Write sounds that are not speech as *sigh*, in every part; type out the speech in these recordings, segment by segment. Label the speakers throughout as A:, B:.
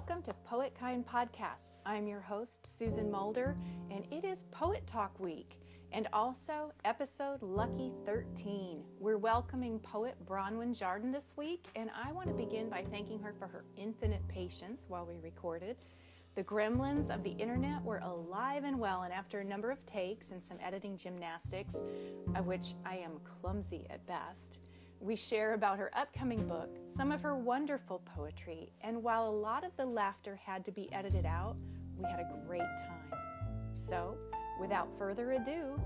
A: Welcome to Poet Kind Podcast. I'm your host, Susan Mulder, and it is Poet Talk Week and also episode Lucky 13. We're welcoming poet Bronwyn Jardin this week, and I want to begin by thanking her for her infinite patience while we recorded. The gremlins of the internet were alive and well, and after a number of takes and some editing gymnastics, of which I am clumsy at best, we share about her upcoming book, some of her wonderful poetry, and while a lot of the laughter had to be edited out, we had a great time. So, without further ado,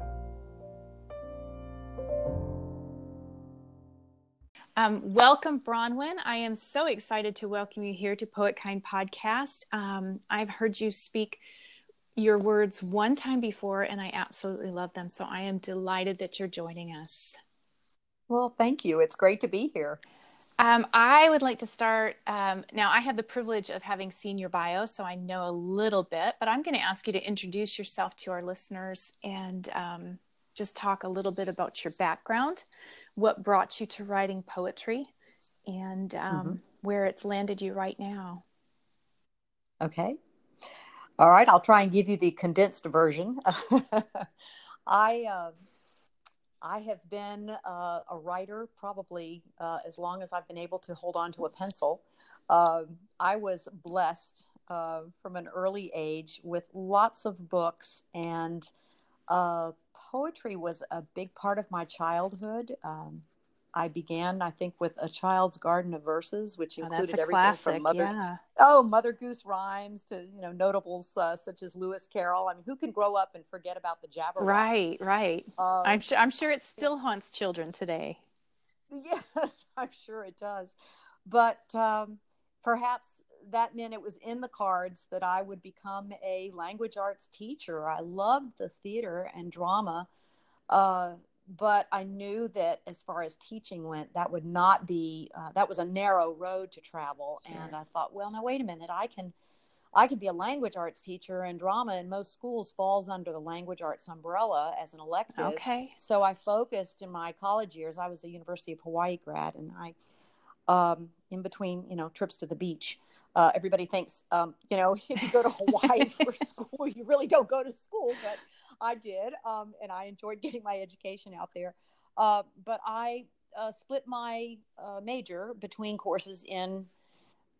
A: um, welcome, Bronwyn. I am so excited to welcome you here to Poet Kind Podcast. Um, I've heard you speak your words one time before, and I absolutely love them. So I am delighted that you're joining us.
B: Well, thank you. It's great to be here.
A: Um, I would like to start. Um, now, I have the privilege of having seen your bio, so I know a little bit, but I'm going to ask you to introduce yourself to our listeners and um, just talk a little bit about your background, what brought you to writing poetry, and um, mm-hmm. where it's landed you right now.
B: Okay. All right. I'll try and give you the condensed version. *laughs* I. Uh, I have been uh, a writer probably uh, as long as I've been able to hold on to a pencil. Uh, I was blessed uh, from an early age with lots of books, and uh, poetry was a big part of my childhood. Um, I began, I think, with a child's garden of verses, which oh, included oh, everything classic, from Mother, yeah. oh, Mother Goose rhymes to you know notables uh, such as Lewis Carroll. I mean, who can grow up and forget about the Jabber?
A: Right, right. Um, I'm sure. I'm sure it still haunts children today.
B: Yes, *laughs* I'm sure it does. But um, perhaps that meant it was in the cards that I would become a language arts teacher. I loved the theater and drama. Uh, but I knew that as far as teaching went, that would not be uh, that was a narrow road to travel. Sure. And I thought, well, now wait a minute, I can I could be a language arts teacher, and drama in most schools falls under the language arts umbrella as an elective.
A: Okay.
B: So I focused in my college years. I was a University of Hawaii grad, and I, um, in between, you know, trips to the beach. Uh, everybody thinks, um, you know, *laughs* if you go to *laughs* Hawaii for school, you really don't go to school, but I did, um, and I enjoyed *laughs* getting my education out there. Uh, but I uh, split my uh, major between courses in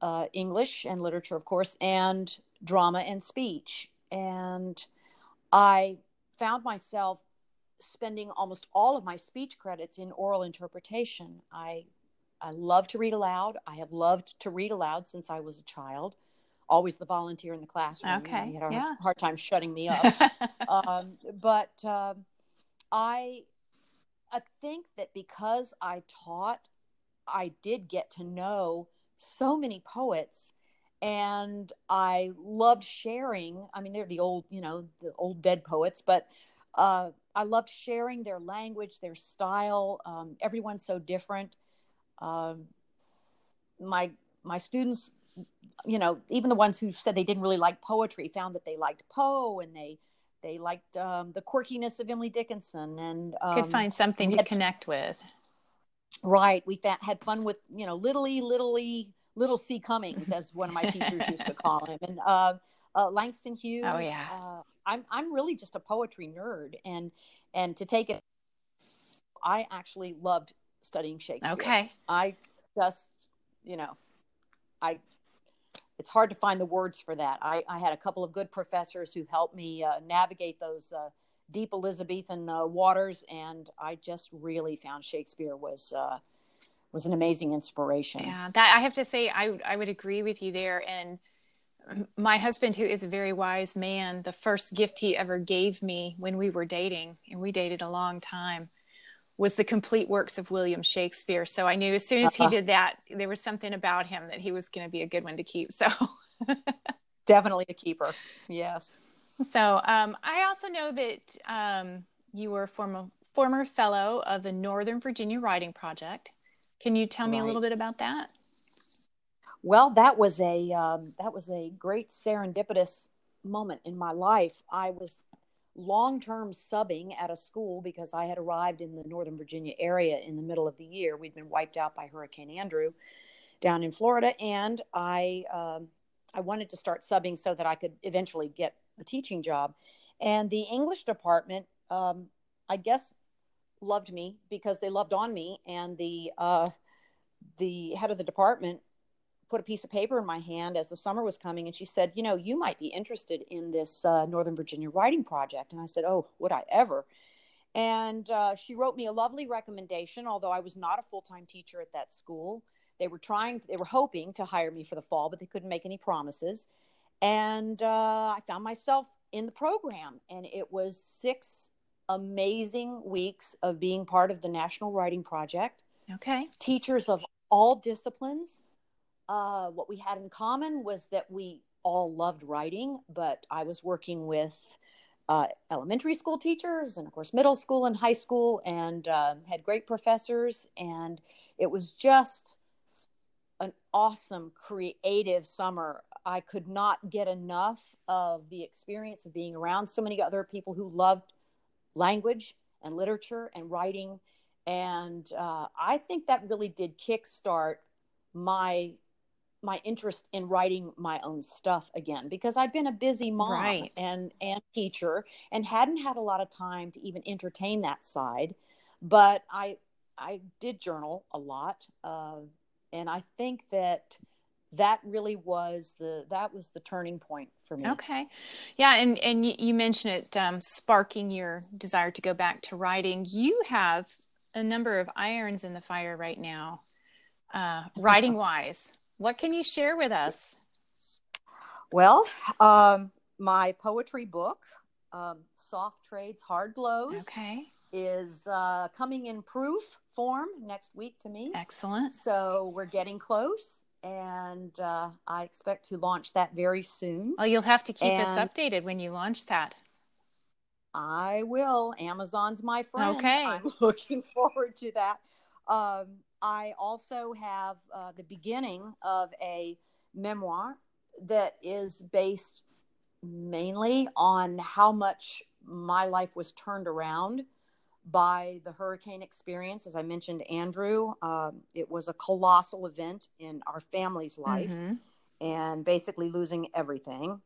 B: uh, English and literature, of course, and drama and speech. And I found myself spending almost all of my speech credits in oral interpretation. I I love to read aloud. I have loved to read aloud since I was a child always the volunteer in the classroom.
A: Okay.
B: You know,
A: he had a
B: yeah. hard time shutting me up. *laughs* um, but um, I, I think that because I taught, I did get to know so many poets and I loved sharing. I mean, they're the old, you know, the old dead poets, but uh, I loved sharing their language, their style. Um, everyone's so different. Um, my my students you know, even the ones who said they didn't really like poetry found that they liked Poe and they they liked um, the quirkiness of Emily Dickinson and
A: um, could find something to had, connect with.
B: Right, we had fun with you know little e little e little C Cummings as one of my teachers used to *laughs* call him, and uh, uh, Langston Hughes.
A: Oh yeah,
B: uh, I'm I'm really just a poetry nerd, and and to take it, I actually loved studying Shakespeare.
A: Okay,
B: I just you know, I it's hard to find the words for that. I, I had a couple of good professors who helped me uh, navigate those uh, deep Elizabethan uh, waters, and I just really found Shakespeare was uh, was an amazing inspiration.
A: Yeah, that I have to say, I I would agree with you there. And my husband, who is a very wise man, the first gift he ever gave me when we were dating, and we dated a long time, was the complete works of William Shakespeare. So I knew as soon as uh-huh. he did that, there was something about him that he was going to be a good one to keep. So *laughs*
B: definitely a keeper. Yes.
A: So um, I also know that um, you were a former former fellow of the Northern Virginia Writing Project. Can you tell me right. a little bit about that?
B: Well, that was a um, that was a great serendipitous moment in my life. I was long term subbing at a school because I had arrived in the Northern Virginia area in the middle of the year. We'd been wiped out by Hurricane Andrew down in Florida, and I um, I wanted to start subbing so that I could eventually get a teaching job. And the English department, um, I guess, loved me because they loved on me. And the uh, the head of the department put a piece of paper in my hand as the summer was coming, and she said, "You know, you might be interested in this uh, Northern Virginia writing project." And I said, "Oh, would I ever?" And uh, she wrote me a lovely recommendation, although I was not a full time teacher at that school. They were trying, they were hoping to hire me for the fall, but they couldn't make any promises. And uh, I found myself in the program, and it was six amazing weeks of being part of the National Writing Project.
A: Okay.
B: Teachers of all disciplines. Uh, what we had in common was that we all loved writing, but I was working with uh, elementary school teachers and of course middle school and high school and um, had great professors. And it was just an awesome creative summer. I could not get enough of the experience of being around so many other people who loved language and literature and writing. And uh, i think that really did kickstart my my interest in writing my own stuff again because I've been a busy mom
A: right.
B: and and teacher and hadn't had a lot of time to even entertain that side. But I I did journal a lot, uh, and I think that that really was the that was the turning point for me.
A: Okay, yeah, and and you, you mentioned it um, sparking your desire to go back to writing. You have a number of irons in the fire right now, uh, writing wise. *laughs* What can you share with us?
B: Well, um, my poetry book, um, Soft Trades, Hard Blows,
A: okay.
B: is uh, coming in proof form next week to me.
A: Excellent.
B: So we're getting close, and uh, I expect to launch that very soon.
A: Well, you'll have to keep and us updated when you launch that.
B: I will. Amazon's my friend.
A: Okay.
B: I'm *laughs* looking forward to that. Um, I also have uh, the beginning of a memoir that is based mainly on how much my life was turned around by the hurricane experience. As I mentioned, Andrew, um, it was a colossal event in our family's life mm-hmm. and basically losing everything.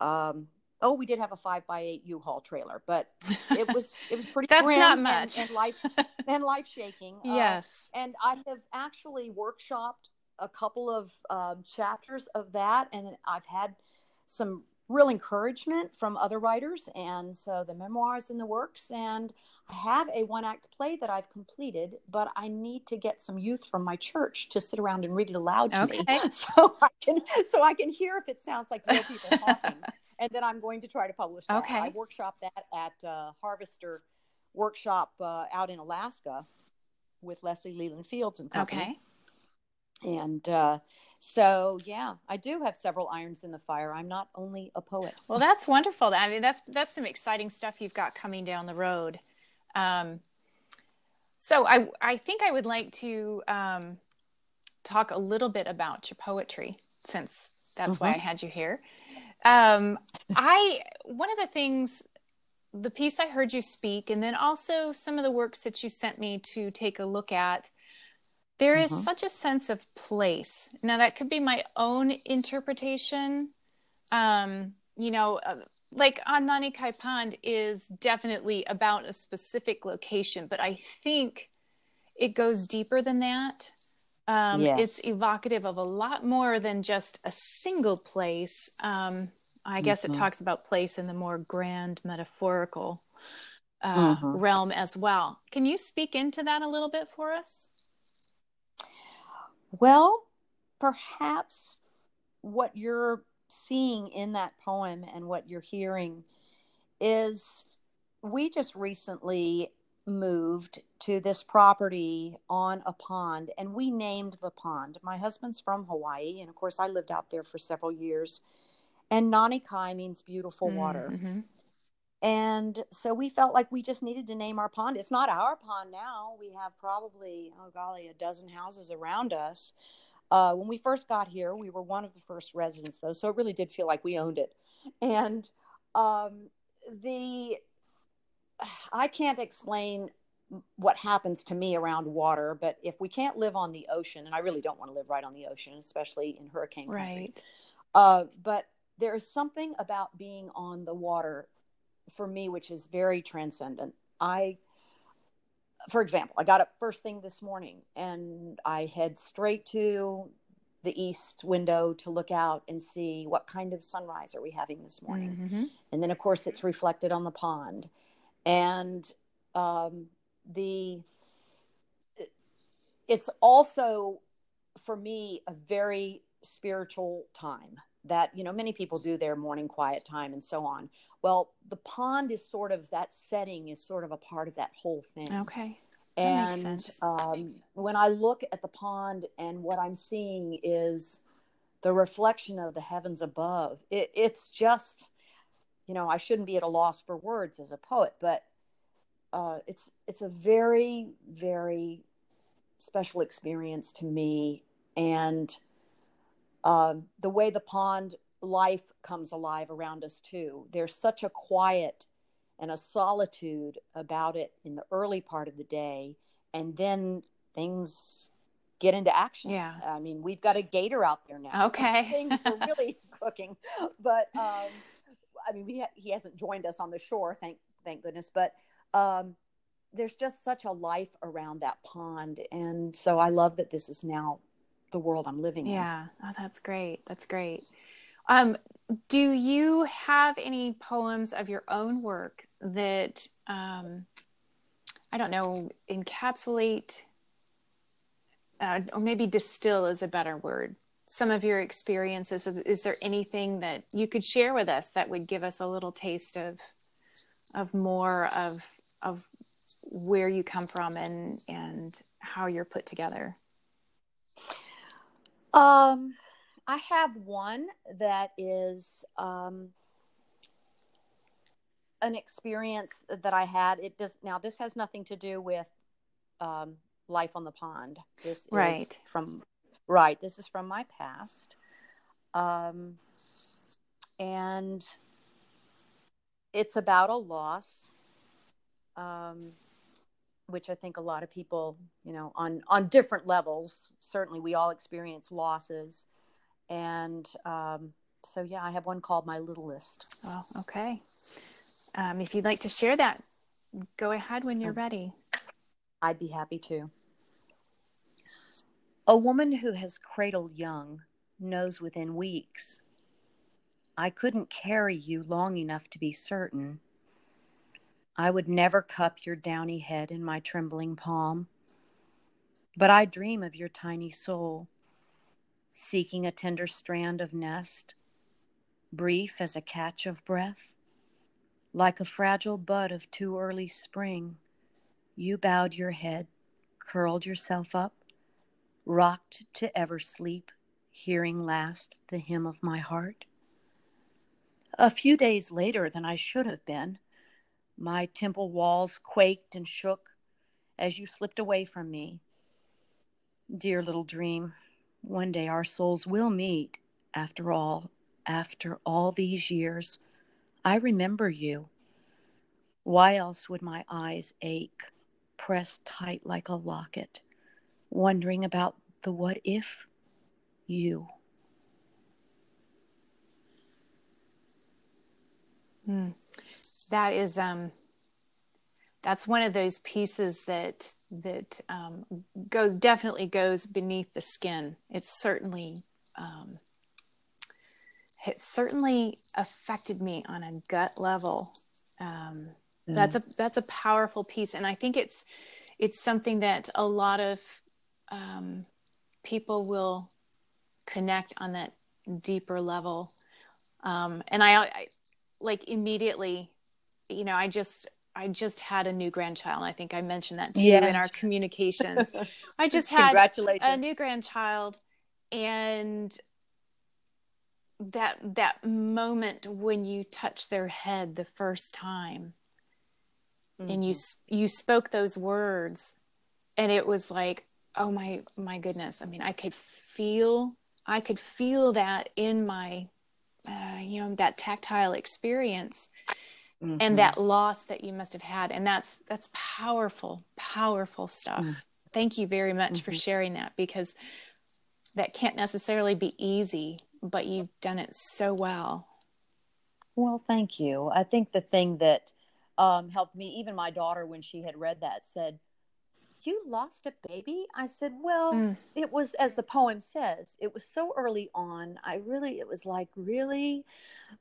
B: Um, oh, we did have a five by eight U-Haul trailer, but it was it was pretty. *laughs*
A: That's not much.
B: And, and life *laughs* *laughs* and life shaking.
A: Uh, yes.
B: Uh, and I have actually workshopped a couple of um, chapters of that, and I've had some real encouragement from other writers, and so the memoirs in the works, and I have a one act play that I've completed, but I need to get some youth from my church to sit around and read it aloud to
A: okay.
B: me, *laughs* so I can so I can hear if it sounds like real people talking *laughs* and then I'm going to try to publish that.
A: Okay.
B: I workshop that at uh, Harvester Workshop uh, out in Alaska with Leslie Leland Fields and company.
A: Okay.
B: And uh, so, yeah, I do have several irons in the fire. I'm not only a poet.
A: Well, that's wonderful. I mean, that's that's some exciting stuff you've got coming down the road. Um, so, I I think I would like to um, talk a little bit about your poetry, since that's mm-hmm. why I had you here. Um, I one of the things, the piece I heard you speak, and then also some of the works that you sent me to take a look at. There is mm-hmm. such a sense of place. Now that could be my own interpretation. Um, you know, uh, like Ananikai Pond is definitely about a specific location, but I think it goes deeper than that. Um, yes. It's evocative of a lot more than just a single place. Um, I guess mm-hmm. it talks about place in the more grand metaphorical uh, mm-hmm. realm as well. Can you speak into that a little bit for us?
B: Well, perhaps what you're seeing in that poem and what you're hearing is we just recently moved to this property on a pond and we named the pond. My husband's from Hawaii and of course I lived out there for several years. And Nanikai means beautiful water.
A: Mm-hmm.
B: And so we felt like we just needed to name our pond. It's not our pond now. We have probably, oh golly, a dozen houses around us. Uh, when we first got here, we were one of the first residents, though, so it really did feel like we owned it. And um, the I can't explain what happens to me around water, but if we can't live on the ocean, and I really don't want to live right on the ocean, especially in hurricane country,
A: right.
B: Uh, but there is something about being on the water for me which is very transcendent. I, for example, I got up first thing this morning and I head straight to the east window to look out and see what kind of sunrise are we having this morning. Mm-hmm. And then, of course, it's reflected on the pond. And um, the it's also for me a very spiritual time that you know many people do their morning quiet time and so on. Well the pond is sort of that setting is sort of a part of that whole thing.
A: Okay.
B: That and um, when i look at the pond and what i'm seeing is the reflection of the heavens above it, it's just you know i shouldn't be at a loss for words as a poet but uh, it's it's a very very special experience to me. And um, the way the pond life comes alive around us too. There's such a quiet and a solitude about it in the early part of the day, and then things get into action.
A: Yeah,
B: I mean, we've got a gator out there now.
A: Okay,
B: things are *laughs* really cooking, but um, I mean, we ha- he hasn't joined us on the shore, thank thank goodness, but. Um, there's just such a life around that pond and so i love that this is now the world I'm living
A: in. Yeah. Oh, that's great. That's great. Um, do you have any poems of your own work that, um, I don't know, encapsulate, uh, or maybe distill is a better word, some of your experiences? Is there anything that you could share with us that would give us a little taste of, of more of, of where you come from and, and how you're put together?
B: Um, I have one that is um, an experience that I had. It does now. This has nothing to do with um, life on the pond. This right. is from right. This is from my past, um, and it's about a loss. Um, which I think a lot of people, you know, on on different levels. Certainly, we all experience losses, and um, so yeah, I have one called my little list.
A: Oh, okay. Um, if you'd like to share that, go ahead when you're um, ready.
B: I'd be happy to. A woman who has cradled young knows within weeks. I couldn't carry you long enough to be certain I would never cup your downy head in my trembling palm. But I dream of your tiny soul, seeking a tender strand of nest, brief as a catch of breath. Like a fragile bud of too early spring, you bowed your head, curled yourself up, rocked to ever sleep, hearing last the hymn of my heart. A few days later than I should have been, my temple walls quaked and shook as you slipped away from me. Dear little dream, one day our souls will meet. After all, after all these years, I remember you. Why else would my eyes ache, pressed tight like a locket, wondering about the what if you?
A: Hmm that is um, that's one of those pieces that that um, goes definitely goes beneath the skin. It's certainly um, it certainly affected me on a gut level. Um, mm. That's a that's a powerful piece, and I think it's it's something that a lot of um, people will connect on that deeper level. Um, and I, I like immediately you know, I just I just had a new grandchild. I think I mentioned that to yes. you in our communications. *laughs* I just had a new grandchild and that that moment when you touch their head the first time mm-hmm. and you mm-hmm. you spoke those words and it was like oh my my goodness i mean i could feel i could feel that in my uh, you know that tactile experience mm-hmm. and that loss that you must have had and that's that's powerful powerful stuff mm-hmm. thank you very much for mm-hmm. sharing that because that can't necessarily be easy but you've done it so well.
B: Well, thank you. I think the thing that um, helped me, even my daughter, when she had read that, said, you lost a baby? I said, Well, mm. it was, as the poem says, it was so early on. I really, it was like, really?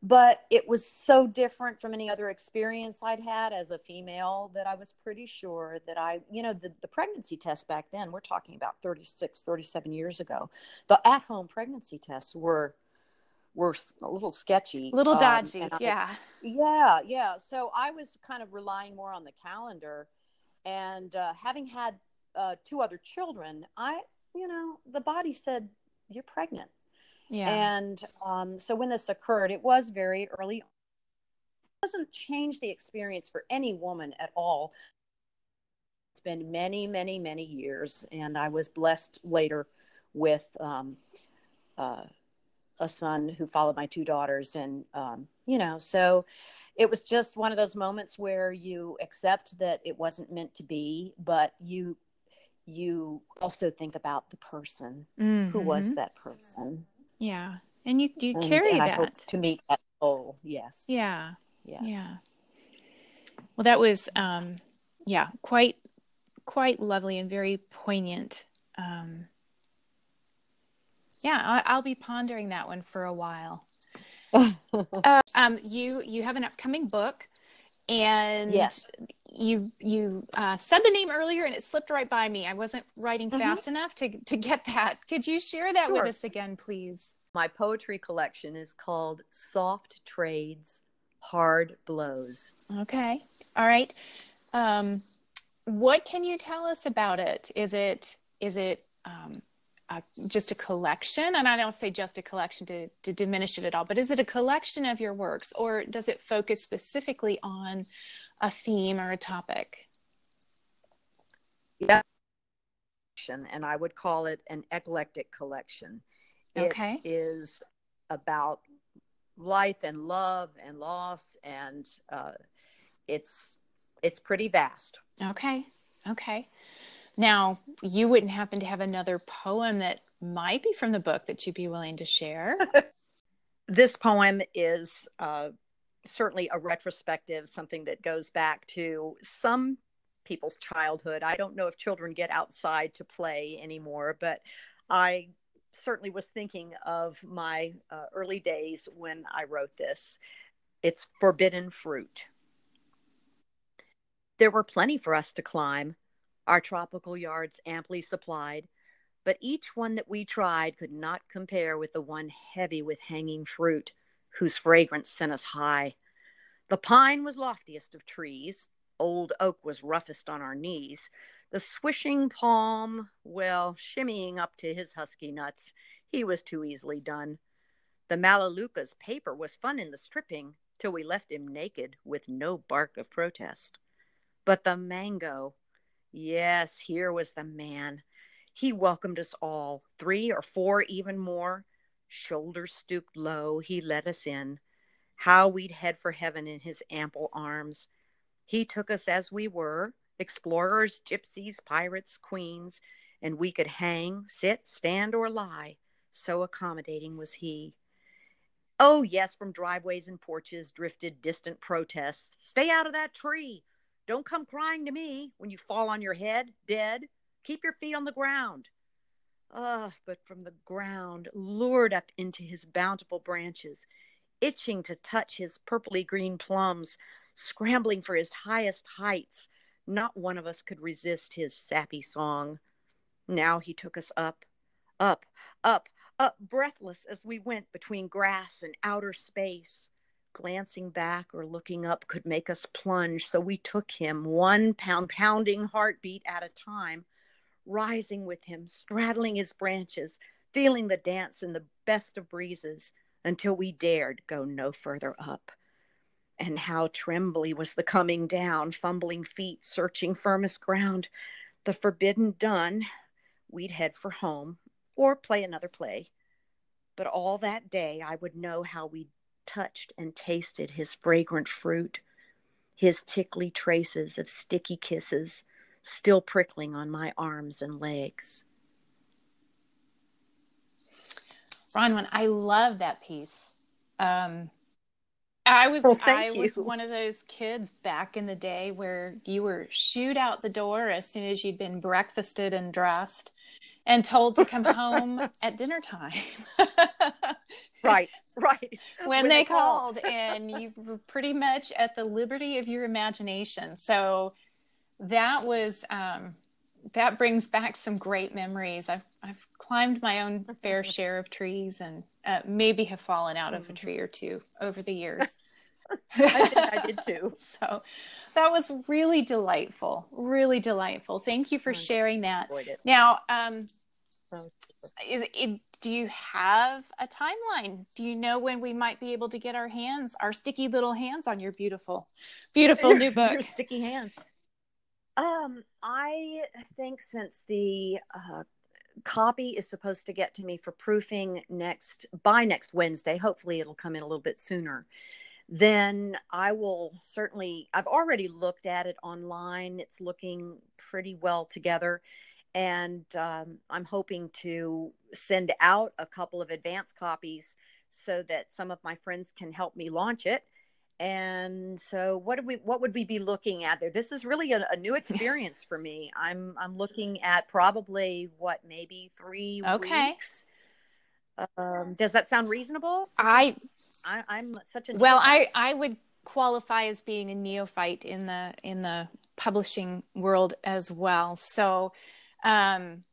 B: But it was so different from any other experience I'd had as a female that I was pretty sure that I, you know, the, the pregnancy test back then, we're talking about 36, 37 years ago, the at home pregnancy tests were were a little sketchy,
A: a little um, dodgy. Um, yeah. I,
B: yeah. Yeah. So I was kind of relying more on the calendar and uh, having had uh, two other children, I, you know, the body said, you're pregnant. Yeah. And um, so when this occurred, it was very early. It doesn't change the experience for any woman at all. It's been many, many, many years, and I was blessed later with um, uh, a son who followed my two daughters, and um, you know, so it was just one of those moments where you accept that it wasn't meant to be, but you you also think about the person mm-hmm. who was mm-hmm. that person.
A: Yeah. And you you and, carry and that
B: to meet that goal. Yes.
A: Yeah. Yes. Yeah. Well, that was um yeah, quite quite lovely and very poignant. Um yeah, I, will be pondering that one for a while. Uh, *laughs* um, you you have an upcoming book, and
B: yes,
A: you you uh, said the name earlier, and it slipped right by me. I wasn't writing mm-hmm. fast enough to to get that. Could you share that sure. with us again, please?
B: My poetry collection is called Soft Trades, Hard Blows.
A: Okay, all right. Um, what can you tell us about it? Is it is it um, just a collection and i don't say just a collection to, to diminish it at all but is it a collection of your works or does it focus specifically on a theme or a topic?
B: Yeah. And i would call it an eclectic collection. Okay. it is about life and love and loss and uh, it's it's pretty vast.
A: Okay. Okay now, you wouldn't happen to have another poem that might be from the book that you'd be willing to share? *laughs*
B: this poem is uh, certainly a retrospective, something that goes back to some people's childhood. I don't know if children get outside to play anymore, but I certainly was thinking of my uh, early days when I wrote this. It's Forbidden Fruit. There were plenty for us to climb our tropical yards amply supplied, but each one that we tried could not compare with the one heavy with hanging fruit, whose fragrance sent us high. The pine was loftiest of trees, old oak was roughest on our knees. The swishing palm, well, shimmying up to his husky nuts, he was too easily done. The Melaleuca's paper was fun in the stripping, till we left him naked with no bark of protest. But the mango, Yes, here was the man. He welcomed us all, three or four, even more. Shoulders stooped low, he let us in. How we'd head for heaven in his ample arms. He took us as we were explorers, gypsies, pirates, queens, and we could hang, sit, stand, or lie. So accommodating was he. Oh, yes, from driveways and porches drifted distant protests. Stay out of that tree! Don't come crying to me when you fall on your head, dead. Keep your feet on the ground. Ah, oh, but from the ground, lured up into his bountiful branches, itching to touch his purply green plums, scrambling for his highest heights, not one of us could resist his sappy song. Now he took us up, up, up, up, breathless as we went between grass and outer space glancing back or looking up could make us plunge. So we took him one pound, pounding heartbeat at a time, rising with him, straddling his branches, feeling the dance in the best of breezes until we dared go no further up. And how trembly was the coming down, fumbling feet searching firmest ground. The forbidden done, we'd head for home or play another play. But all that day I would know how we touched and tasted his fragrant fruit, his tickly traces of sticky kisses still prickling on my arms and legs.
A: Bronwyn, I love that piece. Um, I was
B: well,
A: I
B: you.
A: was one of those kids back in the day where you were shooed out the door as soon as you'd been breakfasted and dressed and told to come home *laughs* at dinner time.
B: right, *laughs* right.
A: When, when they, they called, and you were pretty much at the liberty of your imagination. So that was um, that brings back some great memories. I've I've climbed my own *laughs* fair share of trees and uh, maybe have fallen out of a mm-hmm. tree or two over the *laughs* years.
B: I think I did too. *laughs*
A: So that was really delightful, really delightful. Thank you for oh, sharing that. Now, um, oh, is it, do you have a timeline? Do you know when we might be able to get our hands, our sticky little hands on your beautiful, beautiful new book? Your
B: sticky hands. Um, I think since the uh, copy is supposed to get to me for proofing next by next Wednesday, hopefully it'll come in a little bit sooner. Then I will certainly. I've already looked at it online. It's looking pretty well together, and um, I'm hoping to send out a couple of advance copies so that some of my friends can help me launch it and so what do we what would we be looking at there? This is really a, a new experience for me. I'm i'm looking at probably what maybe three okay. weeks? Um, does that sound reasonable?
A: I,
B: I am such a
A: well i i would qualify as being a neophyte in the in the publishing world as well. So um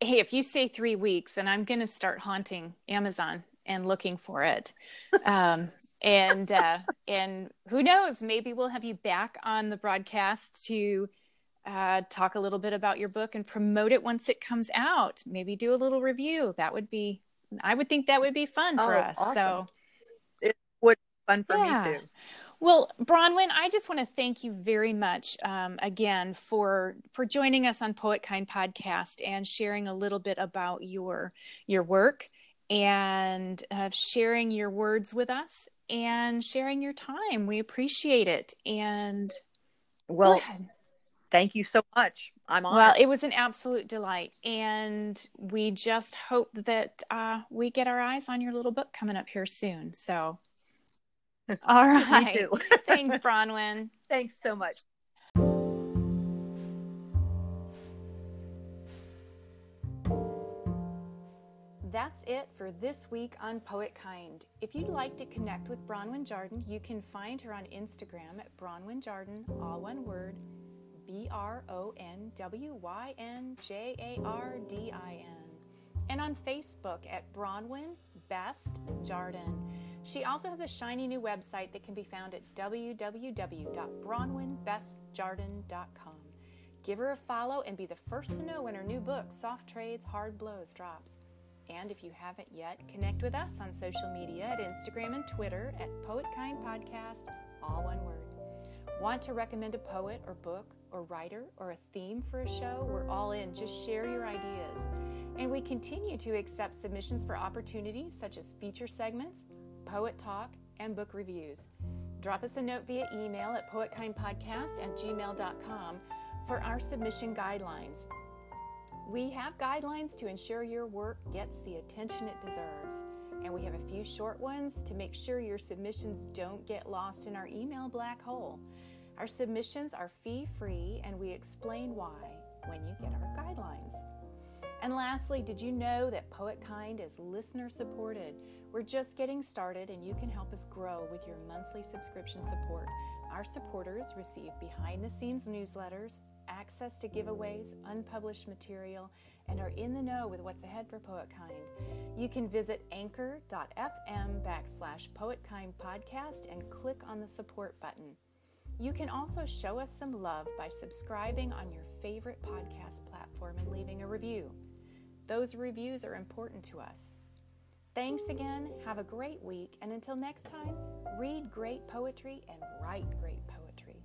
A: hey if you say three weeks then i'm going to start haunting amazon and looking for it. Um and uh, *laughs* and who knows maybe we'll have you back on the broadcast to uh, talk a little bit about your book and promote it once it comes out. Maybe do a little review. That would be i would think that would be fun for
B: oh,
A: us
B: awesome.
A: so
B: it would be fun for yeah. me too.
A: Well, Bronwyn, I just want to thank you very much um, again for for joining us on Poet Kind podcast and sharing a little bit about your your work and uh, sharing your words with us and sharing your time. We appreciate it. And
B: well, thank you so much. I'm on.
A: Well, it was an absolute delight. And we just hope that uh, we get our eyes on your little book coming up here soon. So, *laughs* all right. Thanks, *laughs* Bronwyn.
B: Thanks so much.
A: That's it for this week on Poet Kind. If you'd like to connect with Bronwyn Jardin, you can find her on Instagram at Bronwyn Jardin, all one word, B R O N W Y N J A R D I N, and on Facebook at Bronwyn Best Jardin. She also has a shiny new website that can be found at www.bronwynbestjardin.com. Give her a follow and be the first to know when her new book, Soft Trades, Hard Blows, drops. And if you haven't yet, connect with us on social media at Instagram and Twitter at Poetkind Podcast, all one word. Want to recommend a poet or book or writer or a theme for a show? We're all in. Just share your ideas. And we continue to accept submissions for opportunities such as feature segments, poet talk, and book reviews. Drop us a note via email at poetkindpodcast at gmail.com for our submission guidelines. We have guidelines to ensure your work gets the attention it deserves, and we have a few short ones to make sure your submissions don't get lost in our email black hole. Our submissions are fee free, and we explain why when you get our guidelines. And lastly, did you know that PoetKind is listener supported? We're just getting started, and you can help us grow with your monthly subscription support. Our supporters receive behind the scenes newsletters, access to giveaways, unpublished material, and are in the know with what's ahead for PoetKind. You can visit anchor.fm backslash PoetKind podcast and click on the support button. You can also show us some love by subscribing on your favorite podcast platform and leaving a review. Those reviews are important to us. Thanks again, have a great week, and until next time, read great poetry and write great poetry.